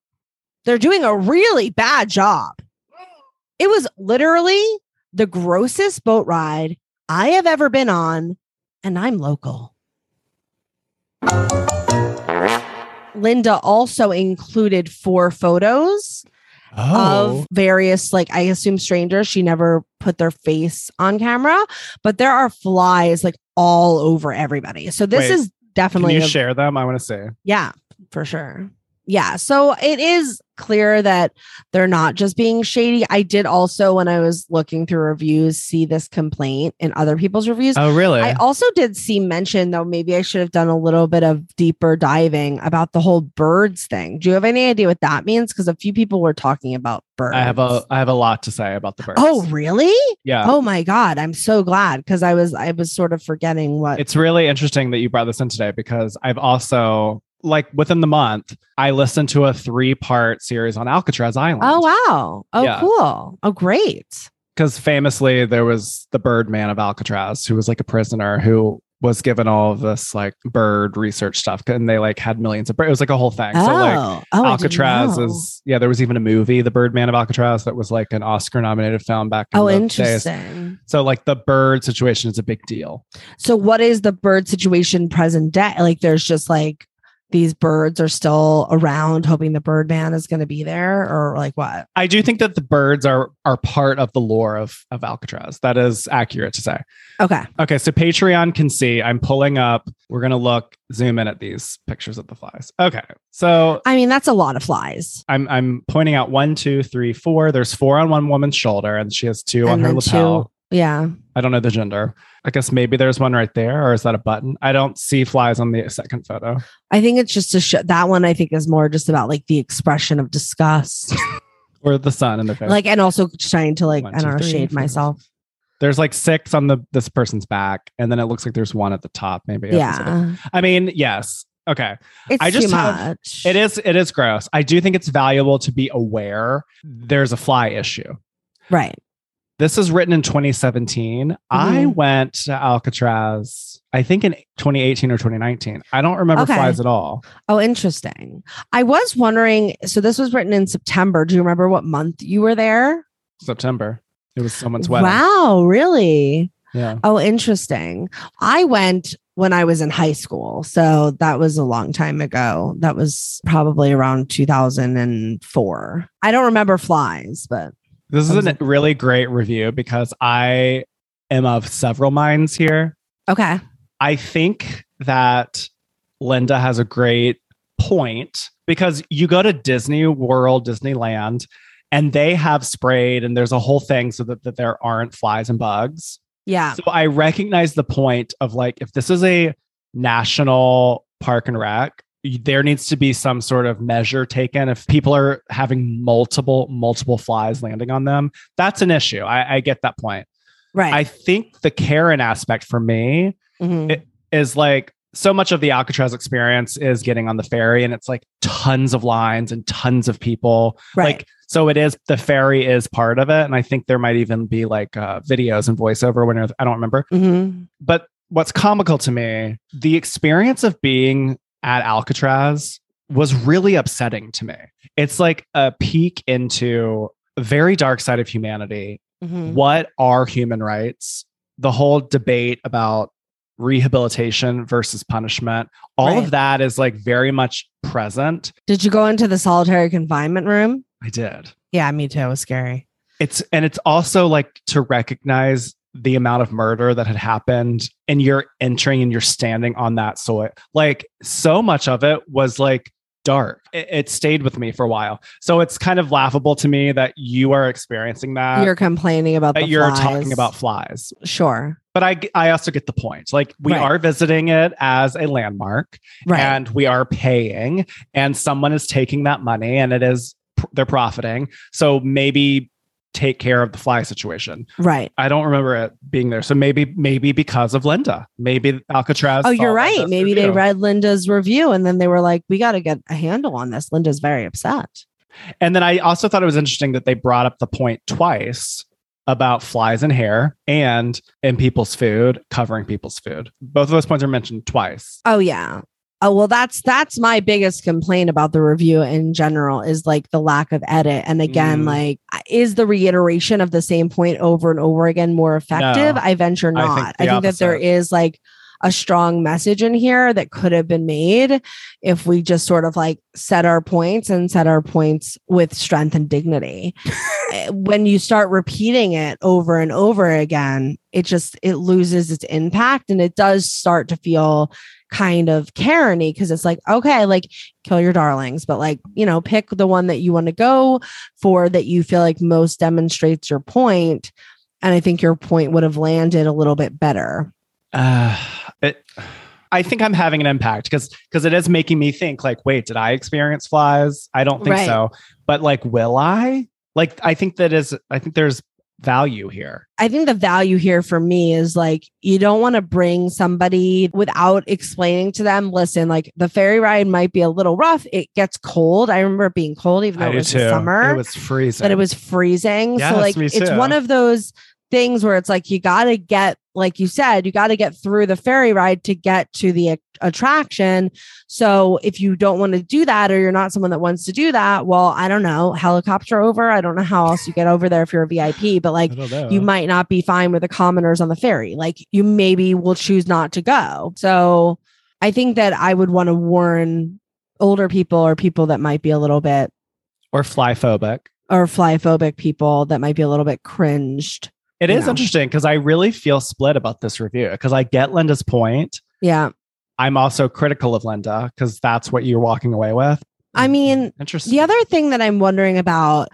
they're doing a really bad job. It was literally the grossest boat ride I have ever been on, and I'm local. Linda also included four photos Oh. of various, like I assume strangers. She never put their face on camera, but there are flies like all over everybody. So this Wait, is Can definitely you a- share them? I want to see. yeah, for sure. Yeah. So it is clear that they're not just being shady. I did also, when I was looking through reviews, see this complaint in other people's reviews. Oh, really? I also did see mention, though, maybe I should have done a little bit of deeper diving about the whole birds thing. Do you have any idea what that means? Because a few people were talking about birds. I have a I have a lot to say about the oh, birds. Oh, really? yeah. Oh my God. I'm so glad because I was I was sort of forgetting what It's really interesting that you brought this in today because I've also like within the month I listened to a three part series on Alcatraz Island. Oh wow. Oh Yeah. cool. Oh great. because famously there was the Birdman of Alcatraz who was like a prisoner who was given all of this like bird research stuff and they like had millions of birds. It was like a whole thing. Oh, So like oh, oh Alcatraz is yeah, there was even a movie, The Birdman of Alcatraz, that was like an Oscar nominated film back in Oh, the days. interesting. So like the bird situation is a big deal. So, what is the bird situation present day? Like, there's just like these birds are still around, hoping the Birdman is going to be there, or like what? I do think that the birds are are part of the lore of of Alcatraz. That is accurate to say. Okay. Okay, so Patreon can see. I'm pulling up. We're gonna look, zoom in at these pictures of the flies. Okay, so I mean, that's a lot of flies. I'm I'm pointing out one, two, three, four. There's four on one woman's shoulder, and she has two on her lapel. two- Yeah. I don't know the gender. I guess maybe there's one right there, or is that a button? I don't see flies on the second photo. I think it's just a show. That one, I think, is more just about like the expression of disgust, Or the sun in the face. like, and also trying to like, One, I don't two, know, three, shade four, myself. there's like six on the this person's back, and then it looks like there's one at the top. Maybe. Yeah. I mean, yes. Okay. It's I just too have- much. It is it is gross. I do think it's valuable to be aware there's a fly issue. Right. This is written in 2017. I Mhm. went to Alcatraz, I think in 2018 or 2019. I don't remember Okay. flies at all. Oh, interesting. I was wondering. So, this was written in September. Do you remember what month you were there? September. It was someone's wedding. Wow. Really? Yeah. Oh, interesting. I went when I was in high school. So that was a long time ago. That was probably around 2004. I don't remember flies, but This is a really great review because I am of several minds here. okay. I think that Linda has a great point because you go to Disney World, Disneyland, and they have sprayed, and there's a whole thing so that, that there aren't flies and bugs. Yeah. So I recognize the point of like, if this is a national park and rec, there needs to be some sort of measure taken. If people are having multiple, multiple flies landing on them, that's an issue. I, I get that point. Right. I think the Karen aspect for me Mhm. it is like so much of the Alcatraz experience is getting on the ferry and it's like tons of lines and tons of people. Right. Like, so it is the ferry is part of it. And I think there might even be like uh, videos and voiceover when I don't remember. Mhm. But what's comical to me, the experience of being at Alcatraz was really upsetting to me. It's like a peek into a very dark side of humanity Mhm. what are human rights the whole debate about rehabilitation versus punishment all Right. of that is like very much present Did you go into the solitary confinement room? i did Yeah, me too. It was scary. it's and it's also like to recognize the amount of murder that had happened and you're entering and you're standing on that soil like so much of it was like dark it, it stayed with me for a while so it's kind of laughable to me that you are experiencing that you're complaining about the that you're flies. talking about flies Sure. but I I also get the point. Like we Right. are visiting it as a landmark Right. and we are paying and someone is taking that money and it is they're profiting. So maybe take care of the fly situation. right. I don't remember it being there. So maybe maybe because of Linda. Maybe Alcatraz Oh, you're right. Maybe they read Linda's review and then they were like, we got to get a handle on this. Linda's very upset. And then I also thought it was interesting that they brought up the point twice about flies and hair and in people's food, covering people's food. Both of those points are mentioned twice. Oh yeah. Oh well that's that's my biggest complaint about the review in general is like the lack of edit. And again, Mm. like is the reiteration of the same point over and over again more effective? No. I venture I think not. the I think, that there is like a strong message in here that could have been made if we just sort of like set our points and set our points with strength and dignity. Eh, when you start repeating it over and over again, it just it loses its impact and it does start to feel kind of Karen-y because it's like, okay, like kill your darlings, but like, you know, pick the one that you want to go for that you feel like most demonstrates your point. And I think your point would have landed a little bit better. Uh, it, I think I'm having an impact because because it is making me think like, wait, did I experience flies? I don't think Right. so. But like, will I? Like, I think that is. I think there's value here. I think the value here for me is like you don't want to bring somebody without explaining to them, listen, like the ferry ride might be a little rough. It gets cold. I remember it being cold, even though I it was summer. It was freezing. that it was freezing. Yes, so like it's one of those things where it's like you got to get like you said, you got to get through the ferry ride to get to the a- attraction. So if you don't want to do that or you're not someone that wants to do that, well, I don't know, helicopter over. I don't know how else you get over there if you're a VIP, but like I don't know. you might not be fine with the commoners on the ferry. Like you maybe will choose not to go. So I think that I would want to warn older people or people that might be a little bit or fly phobic. or fly phobic people that might be a little bit cringed. It is know. interesting because I really feel split about this review because I get Linda's point. Yeah. I'm also critical of Linda because that's what you're walking away with. I mean, Interesting. the other thing that I'm wondering about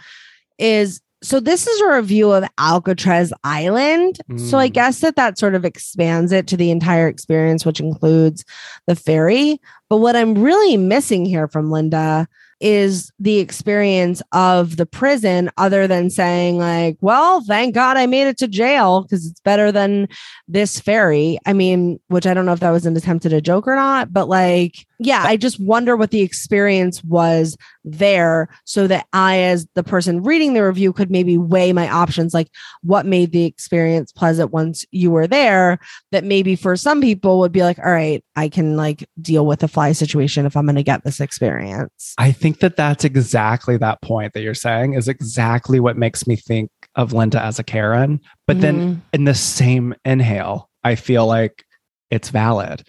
is so this is a review of Alcatraz Island. So I Mm. guess that that sort of expands it to the entire experience, which includes the ferry. But what I'm really missing here from Linda is the experience of the prison, other than saying, like, well, thank God I made it to jail because it's better than this ferry. I mean, which I don't know if that was an attempt at a joke or not, but like, yeah, I just wonder what the experience was there so that I, as the person reading the review, could maybe weigh my options, like what made the experience pleasant once you were there. That maybe for some people would be like, all right, I can like deal with the fly situation if I'm going to get this experience. I think that that's exactly that point that you're saying is exactly what makes me think of Linda as a Karen. But then Mhm. in the same inhale, I feel like it's valid.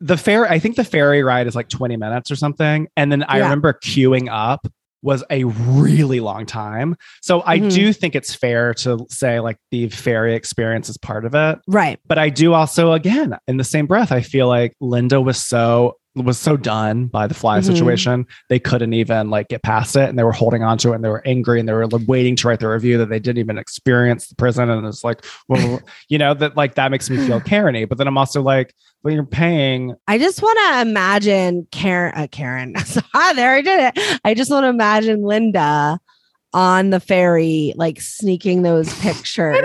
The fair, I think the ferry ride is like 20 minutes or something. And then I Yeah. remember queuing up was a really long time. So I Mhm. do think it's fair to say like the ferry experience is part of it. right. But I do also, again, in the same breath, I feel like Linda was so was so done by the fly Mhm. situation they couldn't even like get past it and they were holding on to it and they were angry and they were like, waiting to write the review that they didn't even experience the prison and it's like well you know that like that makes me feel Karen-y but then I'm also like well you're paying I just want to imagine Karen. Uh, Karen, ah, there I did it. I just want to imagine Linda on the ferry, like sneaking those pictures.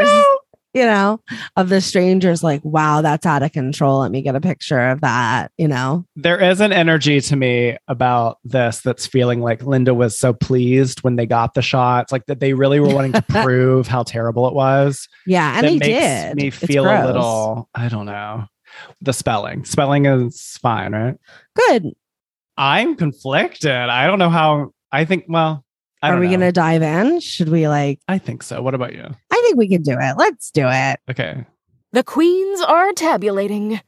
You know, of the strangers, like, wow, that's out of control. Let me get a picture of that. You know, there is an energy to me about this that's feeling like Linda was so pleased when they got the shots, like that they really were wanting to prove how terrible it was. yeah, and that they makes did. me feel a little, I don't know. The spelling. Spelling is fine, right? good. I'm conflicted. I don't know how I think, well, Are we know. gonna dive in? Should we like? I think so. What about you? I think we can do it. Let's do it. Okay. The queens are tabulating.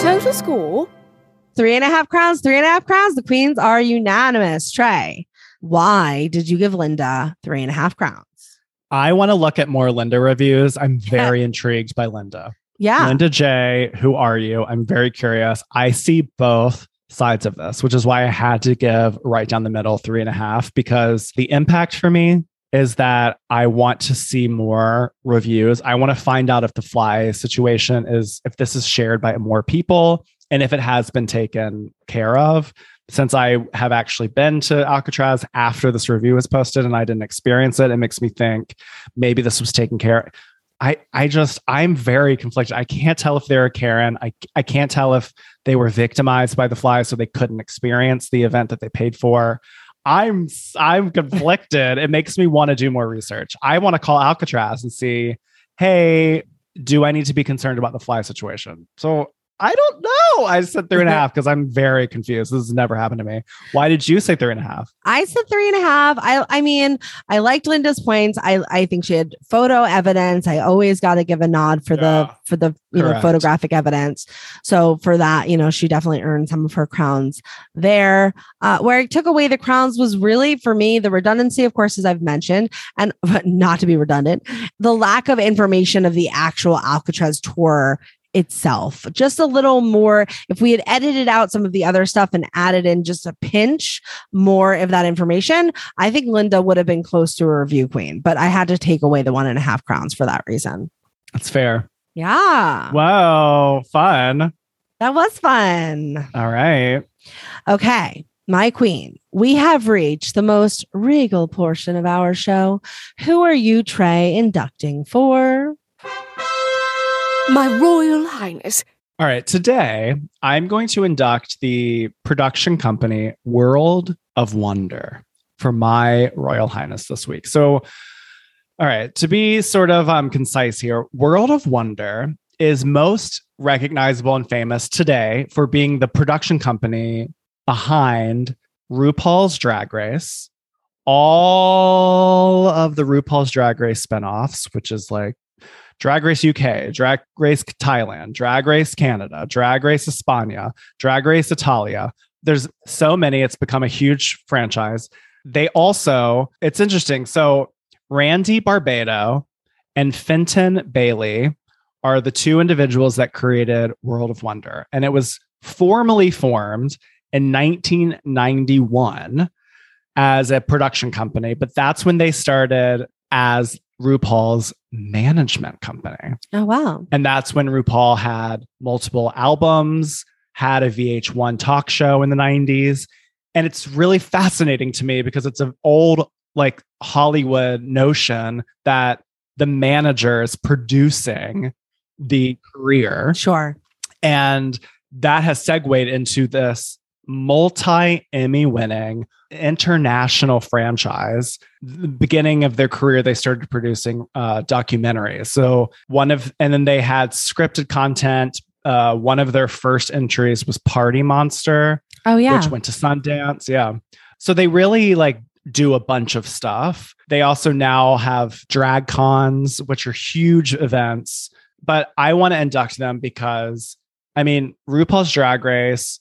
Total score Three and a half crowns. Three and a half crowns. The queens are unanimous. Trey, why did you give Linda three and a half crowns? I want to look at more Linda reviews. I'm very intrigued by Linda. Yeah. Linda J, who are you? I'm very curious. I see both sides of this, which is why I had to give right down the middle three and a half because the impact for me is that I want to see more reviews. I want to find out if the fly situation is, if this is shared by more people and if it has been taken care of. Since I have actually been to Alcatraz after this review was posted and I didn't experience it, it makes me think maybe this was taken care I I just I'm very conflicted. I can't tell if they're a Karen. I I can't tell if they were victimized by the fly, so they couldn't experience the event that they paid for. I'm I'm conflicted. it makes me want to do more research. I want to call Alcatraz and see, hey, do I need to be concerned about the fly situation? So I don't know. I said three and a half because I'm very confused. This has never happened to me. Why did you say three and a half? I said three and a half. I I mean, I liked Linda's points. I I think she had photo evidence. I always got to give a nod for Yeah. the for the you know photographic evidence. So for that, you know, she definitely earned some of her crowns there. Uh, where I took away the crowns was really for me the redundancy, of course, as I've mentioned, and but not to be redundant, the lack of information of the actual Alcatraz tour itself. Just a little more. If we had edited out some of the other stuff and added in just a pinch more of that information, I think Linda would have been close to a review queen. But I had to take away the one and a half crowns for that reason. That's fair. Yeah, Wow. fun. that was fun. All right. Okay. My queen, we have reached the most regal portion of our show. Who are you, Trey, inducting for? My Royal Highness. All right. Today, I'm going to induct the production company World of Wonder for my Royal Highness this week. So, all right, to be sort of um, concise here, World of Wonder is most recognizable and famous today for being the production company behind RuPaul's Drag Race, all of the RuPaul's Drag Race spinoffs, which is like Drag Race UK, Drag Race Thailand, Drag Race Canada, Drag Race España, Drag Race Italia. There's so many, it's become a huge franchise. They also, it's interesting. So, Randy Barbato and Fenton Bailey are the two individuals that created World of Wonder. And it was formally formed in 1991 as a production company, but that's when they started as RuPaul's management company. Oh, wow. And that's when RuPaul had multiple albums, had a VH1 talk show in the 90s. And it's really fascinating to me because it's an old, like Hollywood notion that the manager is producing the career. Sure. And that has segued into this multi Emmy winning international franchise. The beginning of their career, they started producing uh, documentaries. So, one of, and then they had scripted content. Uh, one of their first entries was Party Monster, Oh, yeah. which went to Sundance. Yeah. So, they really like do a bunch of stuff. They also now have drag cons, which are huge events. But I want to induct them because, I mean, RuPaul's Drag Race,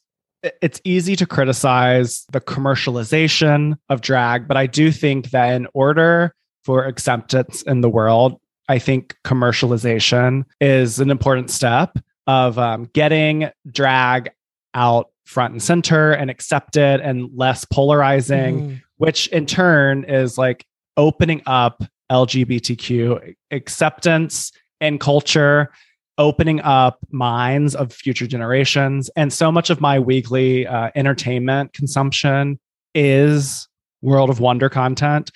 it's easy to criticize the commercialization of drag, but I do think that in order for acceptance in the world, I think commercialization is an important step. of um, getting drag out front and center and accepted and less polarizing, Mhm. which in turn is like opening up LGBTQ acceptance and culture, opening up minds of future generations. And so much of my weekly uh, entertainment consumption is World of Wonder content.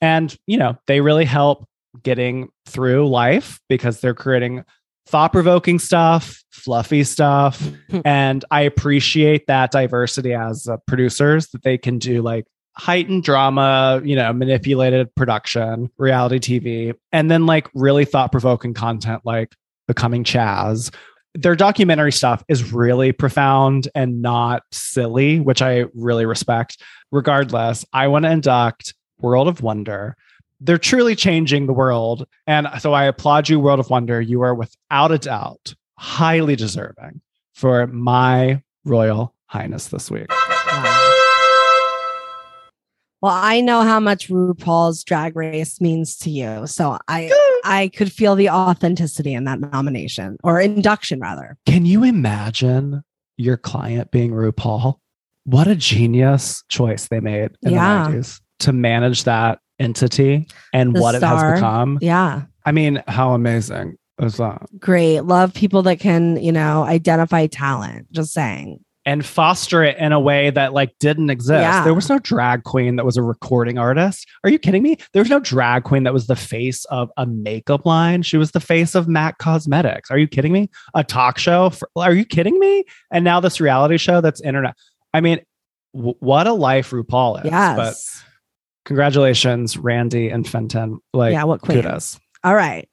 And, you know, they really help getting through life because they're creating thought provoking stuff, fluffy stuff. and I appreciate that diversity as uh, producers that they can do like heightened drama, you know, manipulated production, reality TV, and then like really thought provoking content like Becoming Chaz. Their documentary stuff is really profound and not silly, which I really respect. Regardless, I want to induct World of Wonder. They're truly changing the world. And so I applaud you, World of Wonder. You are without a doubt highly deserving for my Royal Highness this week. Well, I know how much RuPaul's Drag Race means to you, so I I could feel the authenticity in that nomination or induction, rather. Can you imagine your client being RuPaul? What a genius choice they made in Yeah. the 90s to manage that entity and The what it has become. Yeah, I mean, how amazing is that? great. Love people that can, you know, identify talent. Just saying. And foster it in a way that like didn't exist. Yeah. There was no drag queen that was a recording artist. Are you kidding me? There was no drag queen that was the face of a makeup line. She was the face of MAC Cosmetics. Are you kidding me? A talk show? For, are you kidding me? And now this reality show that's internet. I mean, w- what a life RuPaul is. yes. But congratulations, Randy and Fenton. Like, yeah. What queen? kudos. All right,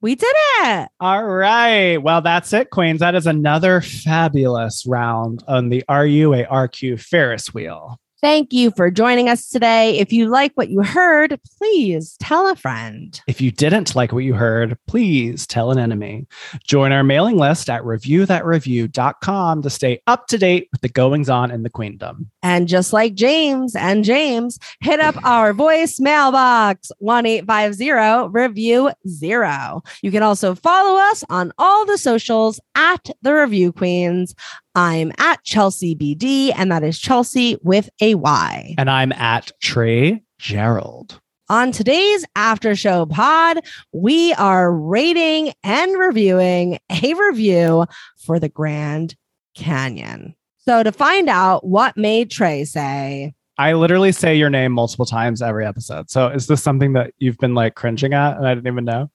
we did it. All right. Well, that's it, Queens. That is another fabulous round on the RUA RQ Ferris wheel. Thank you for joining us today. If you like what you heard, please tell a friend. If you didn't like what you heard, please tell an enemy. Join our mailing list at reviewthatreview.com to stay up to date with the goings on in the queendom. And just like James and James, hit up our voicemail box 1850 review zero. You can also follow us on all the socials at the Review Queens. I'm at Chelsea BD, and that is Chelsea with a Y. And I'm at Trey Gerald. On today's after show pod, we are rating and reviewing a review for the Grand Canyon. So to find out what made Trey say, I literally say your name multiple times every episode. So is this something that you've been like cringing at and I didn't even know?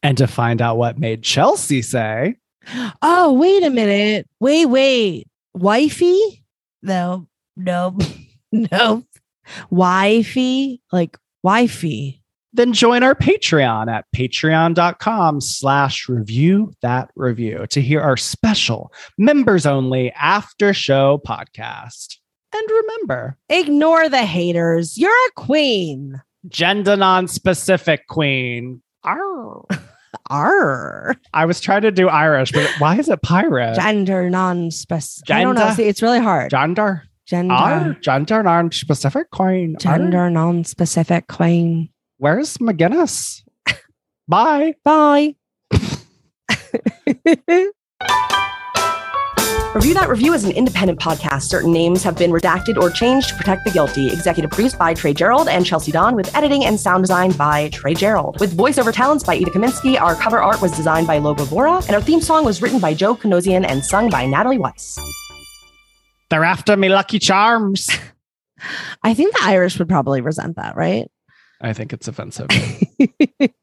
And to find out what made Chelsea say, Oh, wait a minute. Wait, wait. Wifey? No, no, no. Wifey? Like wifey. then join our Patreon at patreon.com slash review that review to hear our special members only after show podcast. And remember, Ignore the haters. You're a queen. gender non-specific queen. Arr. Arr. I was trying to do Irish, but why is it pirate? Gender non-specific. I don't know. See, it's really hard. Gender. Gender. Arr. Gender non-specific queen. Arr. Gender non-specific queen. Where's McGinnis? Bye. Bye. Review That Review is an independent podcast. Certain names have been redacted or changed to protect the guilty. Executive produced by Trey Gerald and Chelsea Don, with editing and sound design by Trey Gerald. With voiceover talents by Ida Kaminsky, our cover art was designed by Logo Vora, and our theme song was written by Joe Kinosian and sung by Natalie Weiss. They're after me lucky charms. I think the Irish would probably resent that, right? I think it's offensive.